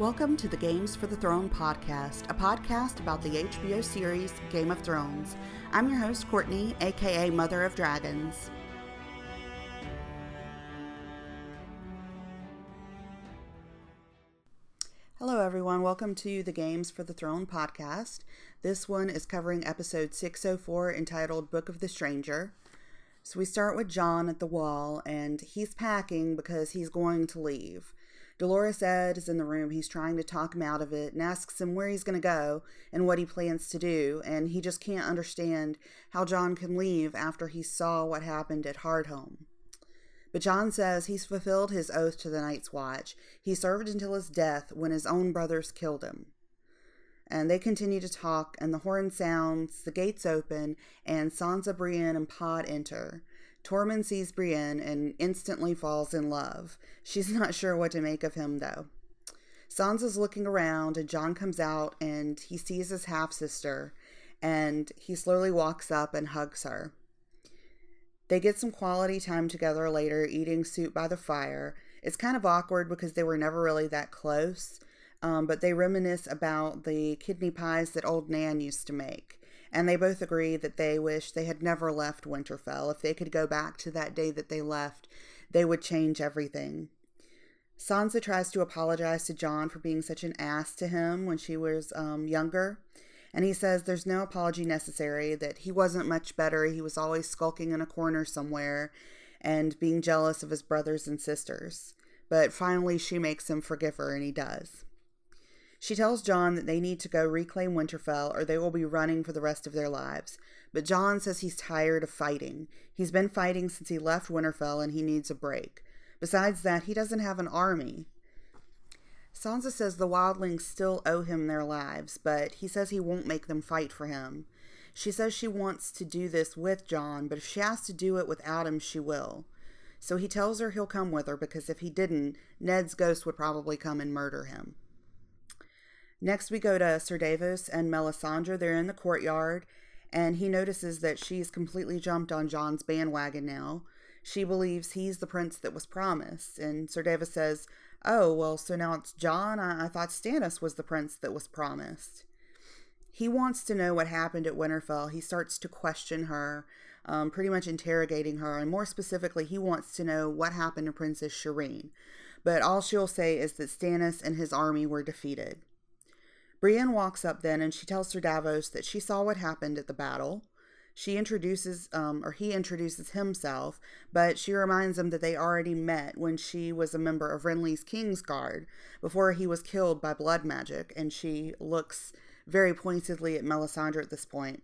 Welcome to the Games for the Throne podcast, a podcast about the HBO series Game of Thrones. I'm your host, Courtney, aka Mother of Dragons. Hello, everyone. Welcome to the Games for the Throne podcast. This one is covering episode 604 entitled Book of the Stranger. So we start with Jon at the wall, and he's packing because he's going to leave. Dolorous Edd is in the room. He's trying to talk him out of it and asks him where he's going to go and what he plans to do. And he just can't understand how Jon can leave after he saw what happened at Hardhome. But Jon says he's fulfilled his oath to the Night's Watch. He served until his death when his own brothers killed him. And they continue to talk, and the horn sounds, the gates open, and Sansa, Brienne, and Pod enter. Tormund sees Brienne and instantly falls in love. She's not sure what to make of him, though. Sansa's looking around, and Jon comes out and he sees his half sister, and he slowly walks up and hugs her. They get some quality time together later, eating soup by the fire. It's kind of awkward because they were never really that close, um, but they reminisce about the kidney pies that old Nan used to make and they both agree that they wish they had never left Winterfell. If they could go back to that day that they left, they would change everything. Sansa tries to apologize to Jon for being such an ass to him when she was um, younger. And he says there's no apology necessary, that he wasn't much better. He was always skulking in a corner somewhere and being jealous of his brothers and sisters. But finally, she makes him forgive her, and he does. She tells Jon that they need to go reclaim Winterfell or they will be running for the rest of their lives. But Jon says he's tired of fighting. He's been fighting since he left Winterfell and he needs a break. Besides that, he doesn't have an army. Sansa says the wildlings still owe him their lives, but he says he won't make them fight for him. She says she wants to do this with Jon, but if she has to do it without him, she will. So he tells her he'll come with her because if he didn't, Ned's ghost would probably come and murder him. Next, we go to Sir Davos and Melisandre. They're in the courtyard, and he notices that she's completely jumped on Jon's bandwagon now. She believes he's the prince that was promised. And Sir Davos says, Oh, well, so now it's Jon? I, I thought Stannis was the prince that was promised. He wants to know what happened at Winterfell. He starts to question her, um, pretty much interrogating her. And more specifically, he wants to know what happened to Princess Shireen. But all she'll say is that Stannis and his army were defeated. Brienne walks up then and she tells Sir Davos that she saw what happened at the battle. She introduces, um, or he introduces himself, but she reminds him that they already met when she was a member of Renly's King's Guard before he was killed by blood magic, and she looks very pointedly at Melisandre at this point.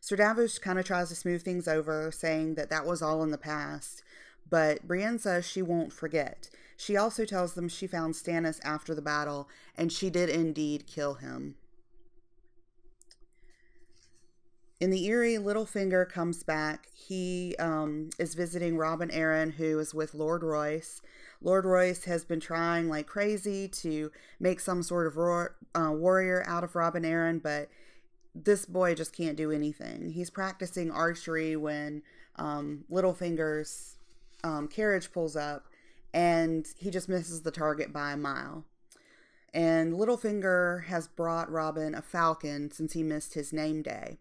Sir Davos kind of tries to smooth things over, saying that that was all in the past, but Brienne says she won't forget. She also tells them she found Stannis after the battle, and she did indeed kill him. In the Eyrie, Littlefinger comes back. He um, is visiting Robin Arryn, who is with Lord Royce. Lord Royce has been trying like crazy to make some sort of roar, uh, warrior out of Robin Arryn, but this boy just can't do anything. He's practicing archery when um, Littlefinger's um, carriage pulls up and he just misses the target by a mile. And Littlefinger has brought Robin a falcon since he missed his name day.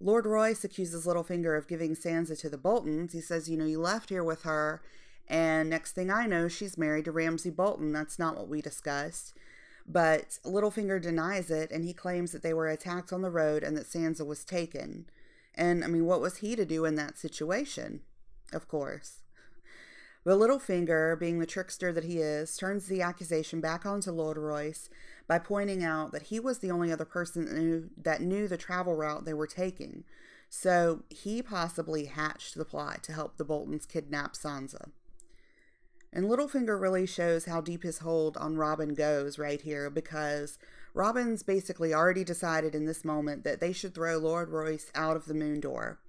Lord Royce accuses Littlefinger of giving Sansa to the Boltons. He says, You know, you left here with her, and next thing I know, she's married to Ramsay Bolton. That's not what we discussed. But Littlefinger denies it, and he claims that they were attacked on the road and that Sansa was taken. And I mean, what was he to do in that situation? Of course. But Littlefinger, being the trickster that he is, turns the accusation back onto Lord Royce by pointing out that he was the only other person that knew, that knew the travel route they were taking. So he possibly hatched the plot to help the Boltons kidnap Sansa. And Littlefinger really shows how deep his hold on Robin goes right here because Robin's basically already decided in this moment that they should throw Lord Royce out of the moon door.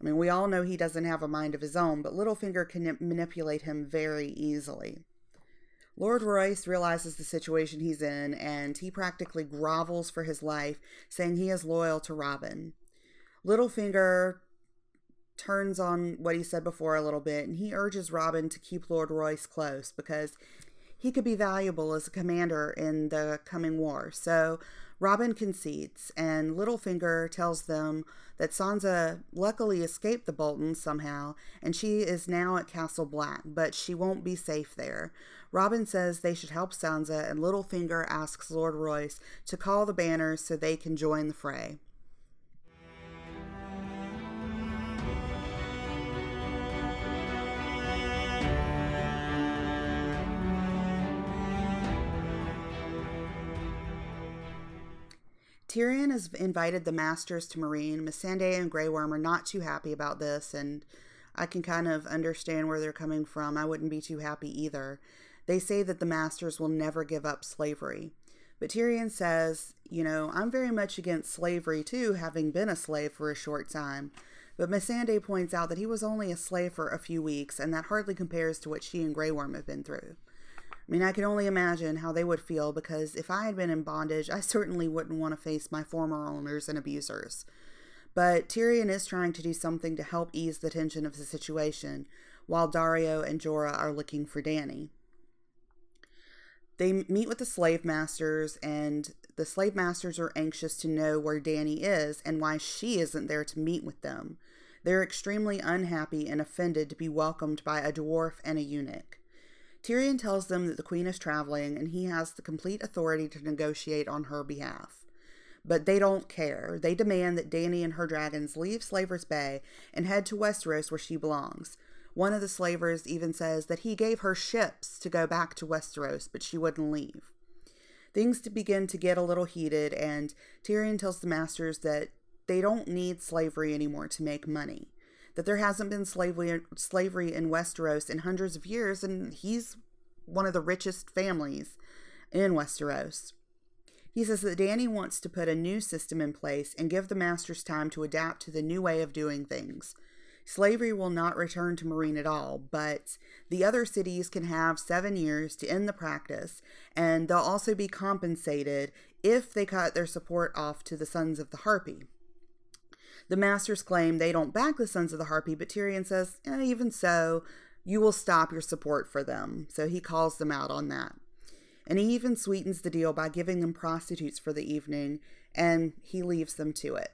I mean, we all know he doesn't have a mind of his own, but Littlefinger can manipulate him very easily. Lord Royce realizes the situation he's in and he practically grovels for his life, saying he is loyal to Robin. Littlefinger turns on what he said before a little bit and he urges Robin to keep Lord Royce close because he could be valuable as a commander in the coming war. So Robin concedes, and Littlefinger tells them that Sansa luckily escaped the Boltons somehow, and she is now at Castle Black, but she won't be safe there. Robin says they should help Sansa, and Littlefinger asks Lord Royce to call the banners so they can join the fray. Tyrion has invited the masters to Meereen. Missandei and Grey Worm are not too happy about this, and I can kind of understand where they're coming from. I wouldn't be too happy either. They say that the masters will never give up slavery. But Tyrion says, you know, I'm very much against slavery too, having been a slave for a short time. But Missandei points out that he was only a slave for a few weeks, and that hardly compares to what she and Grey Worm have been through. I mean, I can only imagine how they would feel because if I had been in bondage, I certainly wouldn't want to face my former owners and abusers. But Tyrion is trying to do something to help ease the tension of the situation, while Daario and Jorah are looking for Dany. They meet with the slave masters, and the slave masters are anxious to know where Dany is and why she isn't there to meet with them. They're extremely unhappy and offended to be welcomed by a dwarf and a eunuch. Tyrion tells them that the queen is traveling and he has the complete authority to negotiate on her behalf. But they don't care. They demand that Dany and her dragons leave Slaver's Bay and head to Westeros where she belongs. One of the slavers even says that he gave her ships to go back to Westeros, but she wouldn't leave. Things begin to get a little heated, and Tyrion tells the masters that they don't need slavery anymore to make money that there hasn't been slavery slavery in Westeros in hundreds of years, and he's one of the richest families in Westeros. He says that Dany wants to put a new system in place and give the masters time to adapt to the new way of doing things. Slavery will not return to Meereen at all, but the other cities can have seven years to end the practice, and they'll also be compensated if they cut their support off to the Sons of the Harpy. The masters claim they don't back the Sons of the Harpy, but Tyrion says, eh, even so, you will stop your support for them. So he calls them out on that. And he even sweetens the deal by giving them prostitutes for the evening, and he leaves them to it.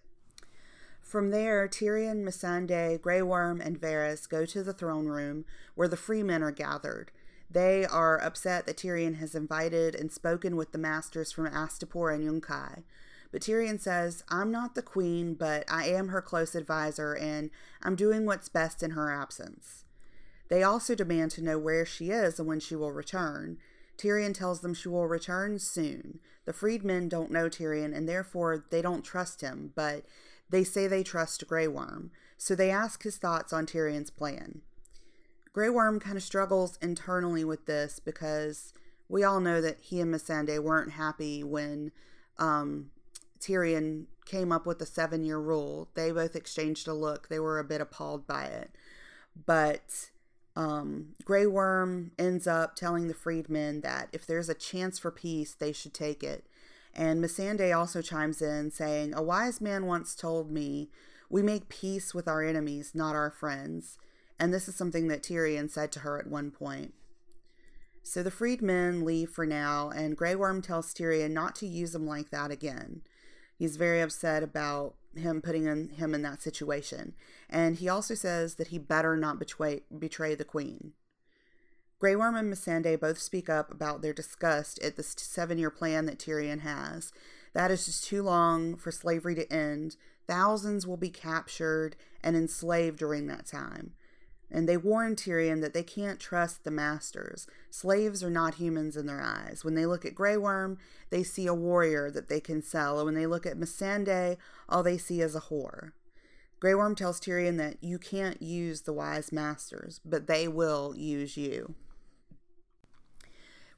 From there, Tyrion, Missandei, Grey Worm, and Varys go to the throne room where the freemen are gathered. They are upset that Tyrion has invited and spoken with the masters from Astapor and Yunkai. But Tyrion says, I'm not the queen, but I am her close advisor, and I'm doing what's best in her absence. They also demand to know where she is and when she will return. Tyrion tells them she will return soon. The freedmen don't know Tyrion, and therefore they don't trust him, but they say they trust Grey Worm, so they ask his thoughts on Tyrion's plan. Grey Worm kind of struggles internally with this because we all know that he and Missandei weren't happy when um, Tyrion came up with the seven year rule. They both exchanged a look. They were a bit appalled by it. But um, Grey Worm ends up telling the freedmen that if there's a chance for peace, they should take it. And Missandei also chimes in, saying, A wise man once told me, We make peace with our enemies, not our friends. And this is something that Tyrion said to her at one point. So the freedmen leave for now, and Grey Worm tells Tyrion not to use them like that again. He's very upset about him putting in, him in that situation. And he also says that he better not betray, betray the queen. Grey Worm and Missandei both speak up about their disgust at this seven year plan that Tyrion has. That is just too long for slavery to end. Thousands will be captured and enslaved during that time and they warn Tyrion that they can't trust the masters. Slaves are not humans in their eyes. When they look at Grey Worm, they see a warrior that they can sell, and when they look at Missandei, all they see is a whore. Grey Worm tells Tyrion that you can't use the wise masters, but they will use you.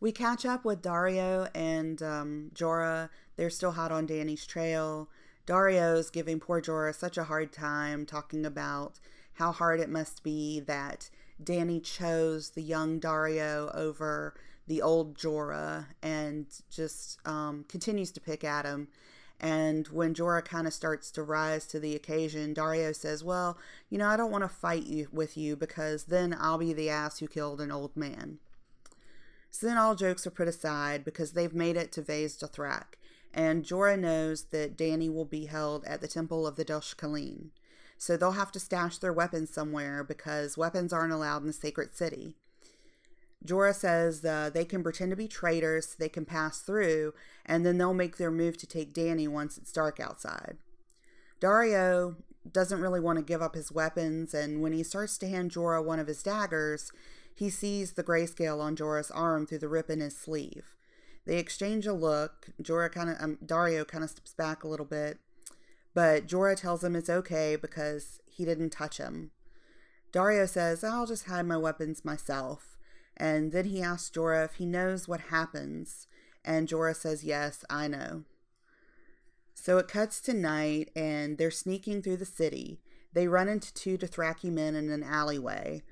We catch up with Daario and um, Jorah. They're still hot on Dany's trail. Daario's giving poor Jorah such a hard time, talking about how hard it must be that Dany chose the young Daario over the old Jorah and just um, continues to pick at him. And when Jorah kind of starts to rise to the occasion, Daario says, Well, you know, I don't want to fight you with you because then I'll be the ass who killed an old man. So then all jokes are put aside because they've made it to Vaes Dothrak, and Jorah knows that Dany will be held at the Temple of the Dosh Khaleen. So they'll have to stash their weapons somewhere because weapons aren't allowed in the sacred city. Jorah says uh, they can pretend to be traitors so they can pass through, and then they'll make their move to take Dany once it's dark outside. Daario doesn't really want to give up his weapons, and when he starts to hand Jorah one of his daggers, he sees the grayscale on Jorah's arm through the rip in his sleeve. They exchange a look. Jorah kind of, um, Daario kind of steps back a little bit, but Jorah tells him it's okay because he didn't touch him. Daario says, I'll just hide my weapons myself. And then he asks Jorah if he knows what happens. And Jorah says, Yes, I know. So it cuts to night, and they're sneaking through the city. They run into two Dothraki men in an alleyway.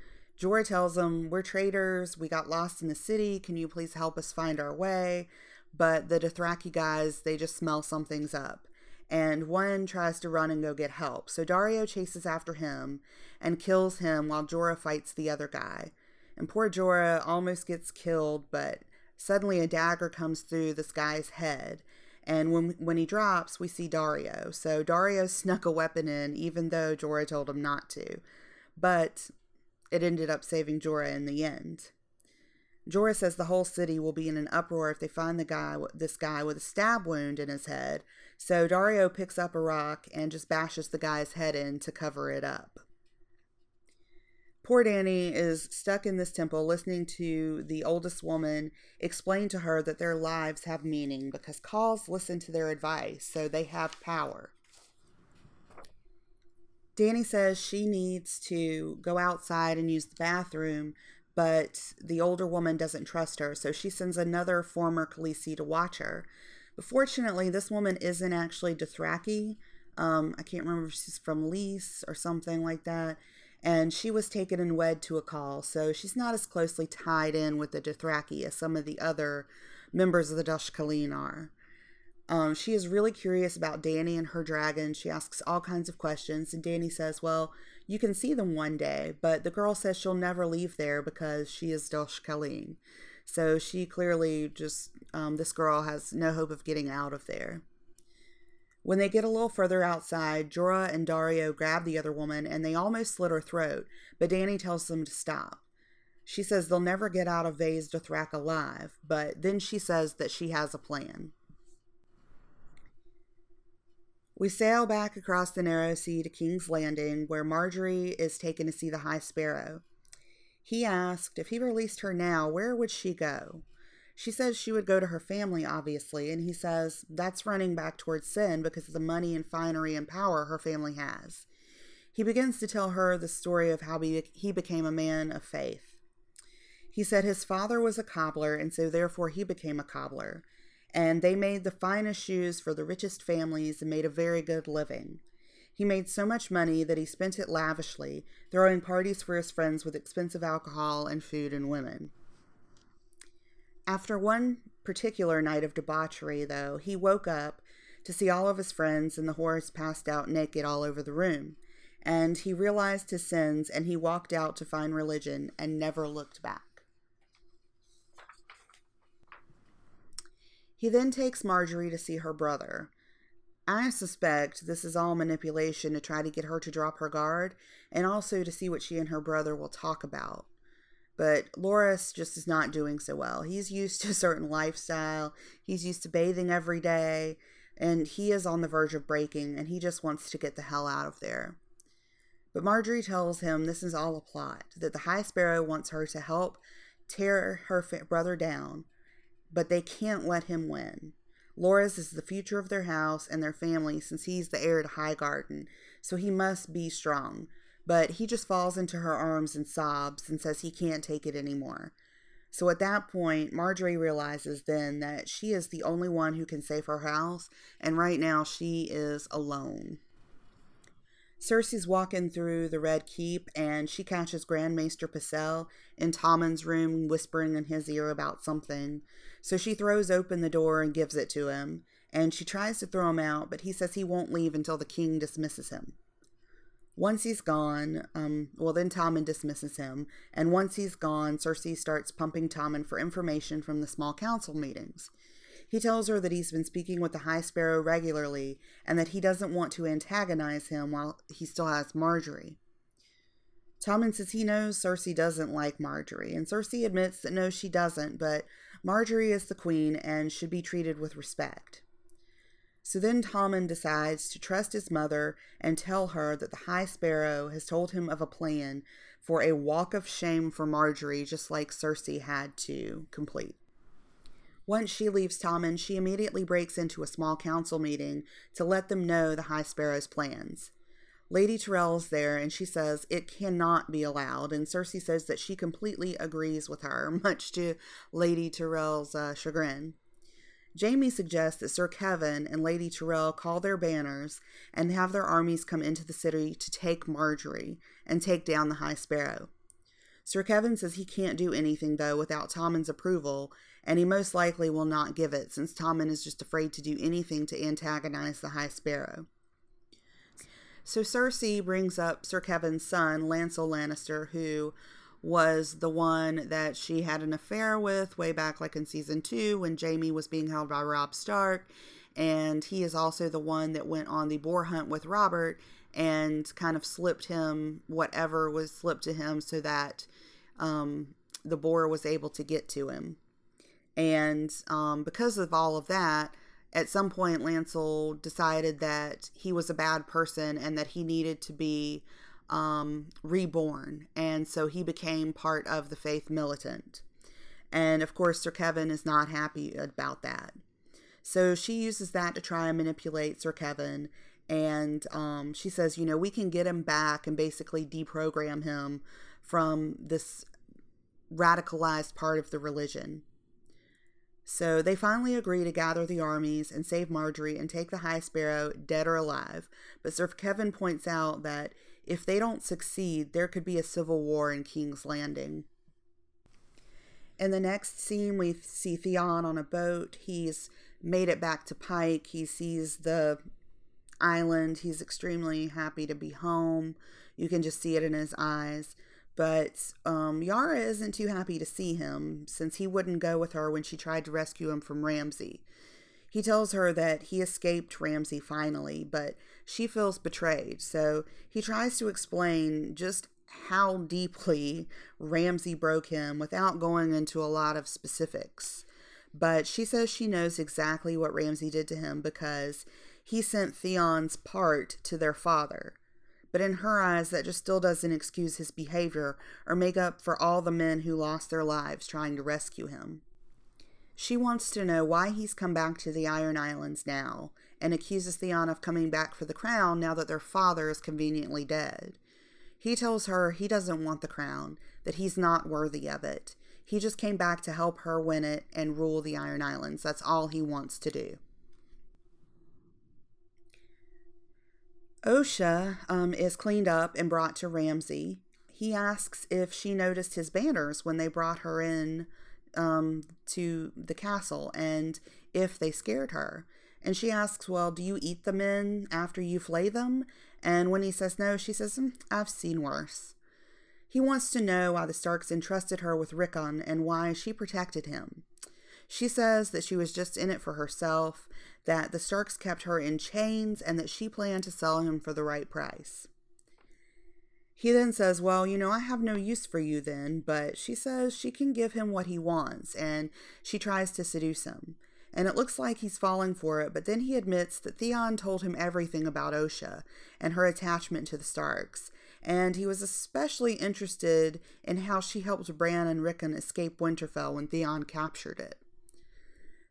Jorah tells them, We're traitors. We got lost in the city. Can you please help us find our way? But the Dothraki guys, they just smell something's up. And one tries to run and go get help. So Daario chases after him and kills him while Jorah fights the other guy. And poor Jorah almost gets killed, but suddenly a dagger comes through this guy's head. And when when he drops, we see Daario. So Daario snuck a weapon in, even though Jorah told him not to. But it ended up saving Jorah in the end. Jorah says the whole city will be in an uproar if they find the guy, this guy with a stab wound in his head. So Daario picks up a rock and just bashes the guy's head in to cover it up. Poor Dany is stuck in this temple listening to the oldest woman explain to her that their lives have meaning because khals listen to their advice, so they have power. Dany says she needs to go outside and use the bathroom, but the older woman doesn't trust her, so she sends another former Khaleesi to watch her. But fortunately, this woman isn't actually Dothraki. Um, I can't remember if she's from Lys or something like that and she was taken and wed to a khal, so she's not as closely tied in with the Dothraki as some of the other members of the Dosh Khaleen are. Um, she is really curious about Dany and her dragon. She asks all kinds of questions, and Dany says, Well, you can see them one day, but the girl says she'll never leave there because she is Dosh Khaleen. So she clearly just, um, this girl has no hope of getting out of there. When they get a little further outside, Jorah and Daario grab the other woman and they almost slit her throat, but Dany tells them to stop. She says they'll never get out of Vaes Dothrak alive, but then she says that she has a plan. We sail back across the narrow sea to King's Landing, where Margaery is taken to see the High Sparrow. He asked if he released her now, where would she go? She says she would go to her family, obviously, and he says that's running back towards sin because of the money and finery and power her family has. He begins to tell her the story of how he became a man of faith. He said his father was a cobbler, and so therefore he became a cobbler. And they made the finest shoes for the richest families and made a very good living. He made so much money that he spent it lavishly, throwing parties for his friends with expensive alcohol and food and women. After one particular night of debauchery, though, he woke up to see all of his friends and the whores passed out naked all over the room. And he realized his sins and he walked out to find religion and never looked back. He then takes Margaery to see her brother. I suspect this is all manipulation to try to get her to drop her guard and also to see what she and her brother will talk about. But Loras just is not doing so well. He's used to a certain lifestyle, he's used to bathing every day, and he is on the verge of breaking, and he just wants to get the hell out of there. But Margaery tells him this is all a plot, that the High Sparrow wants her to help tear her brother down, but they can't let him win. Loras is the future of their house and their family since he's the heir to Highgarden, so he must be strong but he just falls into her arms and sobs and says he can't take it anymore. So at that point, Margaery realizes then that she is the only one who can save her house, and right now she is alone. Cersei's walking through the Red Keep and she catches Grand Maester Pycelle in Tommen's room whispering in his ear about something. So she throws open the door and gives it to him, and she tries to throw him out, but he says he won't leave until the king dismisses him. Once he's gone, um, well, then Tommen dismisses him. And once he's gone, Cersei starts pumping Tommen for information from the small council meetings. He tells her that he's been speaking with the High Sparrow regularly and that he doesn't want to antagonize him while he still has Margaery. Tommen says he knows Cersei doesn't like Margaery, and Cersei admits that no, she doesn't, but Margaery is the queen and should be treated with respect. So then Tommen decides to trust his mother and tell her that the High Sparrow has told him of a plan for a walk of shame for Margaery, just like Cersei had to complete. Once she leaves Tommen, she immediately breaks into a small council meeting to let them know the High Sparrow's plans. Lady Tyrell's there and she says it cannot be allowed, and Cersei says that she completely agrees with her, much to Lady Tyrell's uh, chagrin. Jaime suggests that Sir Kevan and Lady Tyrell call their banners and have their armies come into the city to take Margaery and take down the High Sparrow. Sir Kevan says he can't do anything, though, without Tommen's approval, and he most likely will not give it, since Tommen is just afraid to do anything to antagonize the High Sparrow. So Cersei brings up Sir Kevan's son, Lancel Lannister, who was the one that she had an affair with way back like in season two when Jaime was being held by Robb Stark. And he is also the one that went on the boar hunt with Robert and kind of slipped him whatever was slipped to him so that um, the boar was able to get to him. And um, because of all of that, at some point, Lancel decided that he was a bad person and that he needed to be um, reborn. And so he became part of the faith militant. And of course, Sir Kevan is not happy about that. So she uses that to try and manipulate Sir Kevan. And um, she says, you know, we can get him back and basically deprogram him from this radicalized part of the religion. So they finally agree to gather the armies and save Margaery and take the High Sparrow, dead or alive. But Sir Kevan points out that if they don't succeed, there could be a civil war in King's Landing. In the next scene, we see Theon on a boat. He's made it back to Pike. He sees the island. He's extremely happy to be home. You can just see it in his eyes. But um, Yara isn't too happy to see him since he wouldn't go with her when she tried to rescue him from Ramsay. He tells her that he escaped Ramsay finally, but she feels betrayed. So he tries to explain just how deeply Ramsay broke him without going into a lot of specifics. But she says she knows exactly what Ramsay did to him because he sent Theon's part to their father. But in her eyes, that just still doesn't excuse his behavior or make up for all the men who lost their lives trying to rescue him. She wants to know why he's come back to the Iron Islands now and accuses Theon of coming back for the crown now that their father is conveniently dead. He tells her he doesn't want the crown, that he's not worthy of it. He just came back to help her win it and rule the Iron Islands. That's all he wants to do. Osha um, is cleaned up and brought to Ramsay. He asks if she noticed his banners when they brought her in um, to the castle and if they scared her. And she asks, Well, do you eat the men after you flay them? And when he says no, she says, mm, I've seen worse. He wants to know why the Starks entrusted her with Rickon and why she protected him. She says that she was just in it for herself that the Starks kept her in chains and that she planned to sell him for the right price. He then says, Well, you know, I have no use for you then, but she says she can give him what he wants, and she tries to seduce him. And it looks like he's falling for it, but then he admits that Theon told him everything about Osha and her attachment to the Starks, and he was especially interested in how she helped Bran and Rickon escape Winterfell when Theon captured it.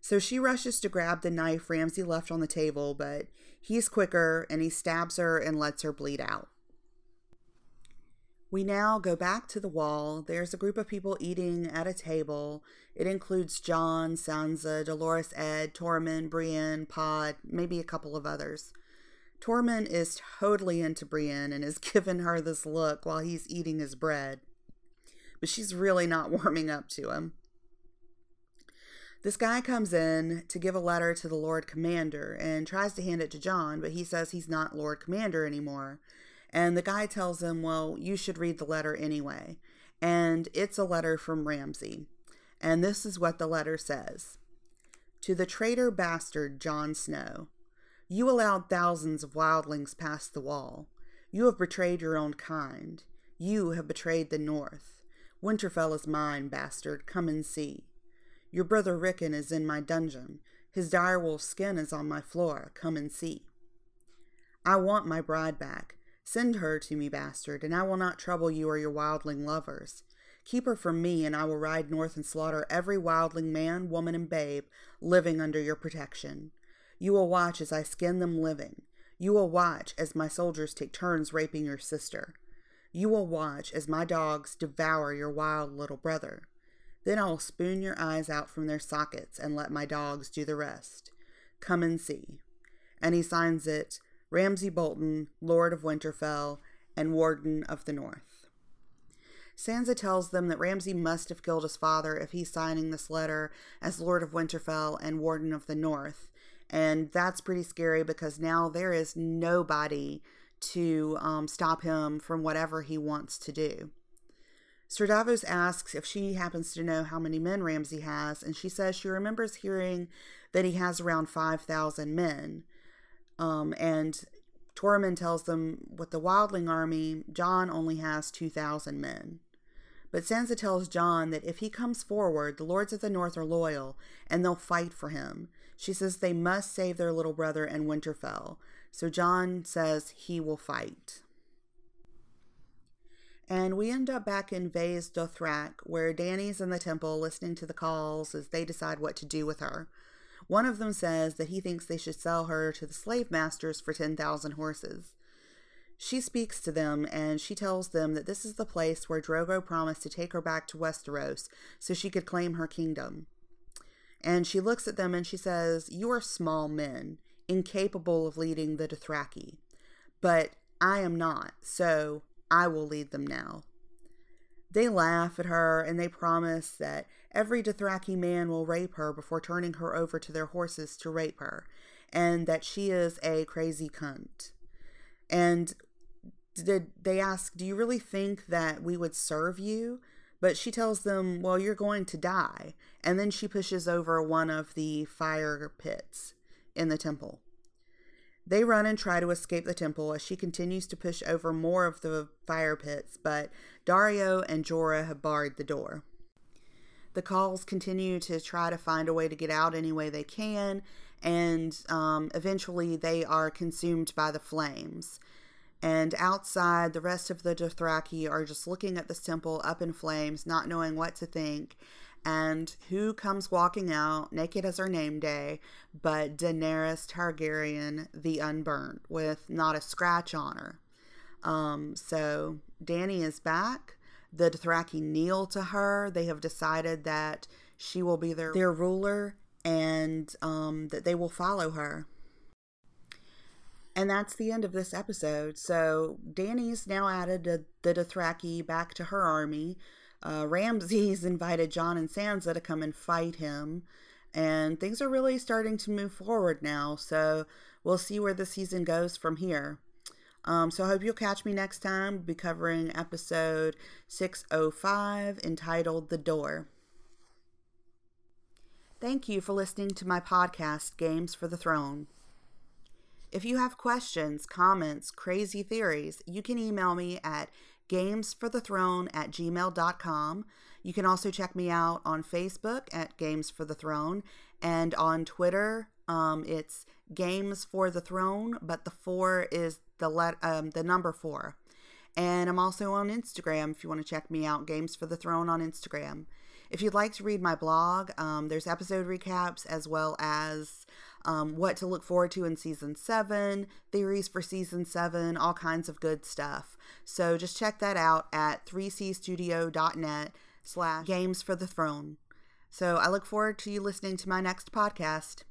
So she rushes to grab the knife Ramsay left on the table, but he's quicker and he stabs her and lets her bleed out. We now go back to the wall. There's a group of people eating at a table. It includes Jon, Sansa, Dolorous Edd, Tormund, Brienne, Pod, maybe a couple of others. Tormund is totally into Brienne and is giving her this look while he's eating his bread. But she's really not warming up to him. This guy comes in to give a letter to the Lord Commander and tries to hand it to Jon, but he says he's not Lord Commander anymore. And the guy tells him, Well, you should read the letter anyway. And it's a letter from Ramsay. And this is what the letter says To the traitor bastard Jon Snow, you allowed thousands of wildlings past the wall. You have betrayed your own kind. You have betrayed the North. Winterfell is mine, bastard. Come and see. Your brother Rickon is in my dungeon. His direwolf skin is on my floor. Come and see. I want my bride back. Send her to me, bastard, and I will not trouble you or your wildling lovers. Keep her from me, and I will ride north and slaughter every wildling man, woman, and babe living under your protection. You will watch as I skin them living. You will watch as my soldiers take turns raping your sister. You will watch as my dogs devour your wild little brother. Then I will spoon your eyes out from their sockets and let my dogs do the rest. Come and see. And he signs it Ramsay Bolton, Lord of Winterfell, and Warden of the North. Sansa tells them that Ramsay must have killed his father if he's signing this letter as Lord of Winterfell and Warden of the North. And that's pretty scary because now there is nobody to um, stop him from whatever he wants to do. Sir Davos asks if she happens to know how many men Ramsay has, and she says she remembers hearing that he has around 5,000 men. Um, and Tormund tells them with the Wildling army, Jon only has 2,000 men. But Sansa tells Jon that if he comes forward, the lords of the north are loyal and they'll fight for him. She says they must save their little brother and Winterfell. So Jon says he will fight. And we end up back in Vaes Dothrak, where Dany's in the temple listening to the khals as they decide what to do with her. One of them says that he thinks they should sell her to the slave masters for 10,000 horses. She speaks to them and she tells them that this is the place where Drogo promised to take her back to Westeros so she could claim her kingdom. And she looks at them and she says, You are small men, incapable of leading the Dothraki. But I am not, so I will lead them now. They laugh at her and they promise that every Dothraki man will rape her before turning her over to their horses to rape her, and that she is a crazy cunt. And they ask, Do you really think that we would serve you? But she tells them, Well, you're going to die. And then she pushes over one of the fire pits in the temple. They run and try to escape the temple as she continues to push over more of the fire pits, but Daario and Jorah have barred the door. The khals continue to try to find a way to get out any way they can, and um, eventually they are consumed by the flames. And outside, the rest of the Dothraki are just looking at this temple up in flames, not knowing what to think. And who comes walking out, naked as her name day, but Daenerys Targaryen, the unburnt, with not a scratch on her. Um, so Dany is back. The Dothraki kneel to her. They have decided that she will be their, their ruler and um, that they will follow her. And that's the end of this episode. So Dany's now added the, the Dothraki back to her army. Uh, Ramsay's invited Jon and Sansa to come and fight him. And things are really starting to move forward now. So we'll see where the season goes from here. Um, so I hope you'll catch me next time. We'll be covering episode 605 entitled The Door. Thank you for listening to my podcast, Games for the Throne. If you have questions, comments, crazy theories, you can email me at gamesforthethrone at gmail.com. You can also check me out on Facebook at Games for the Throne and on Twitter. Um, it's Games for the Throne, but the four is the let um, the number four. And I'm also on Instagram if you want to check me out. Games for the Throne on Instagram. If you'd like to read my blog, um, there's episode recaps as well as um, what to look forward to in season seven, theories for season seven, all kinds of good stuff. So just check that out at 3cstudio.net slash games for the throne. So I look forward to you listening to my next podcast.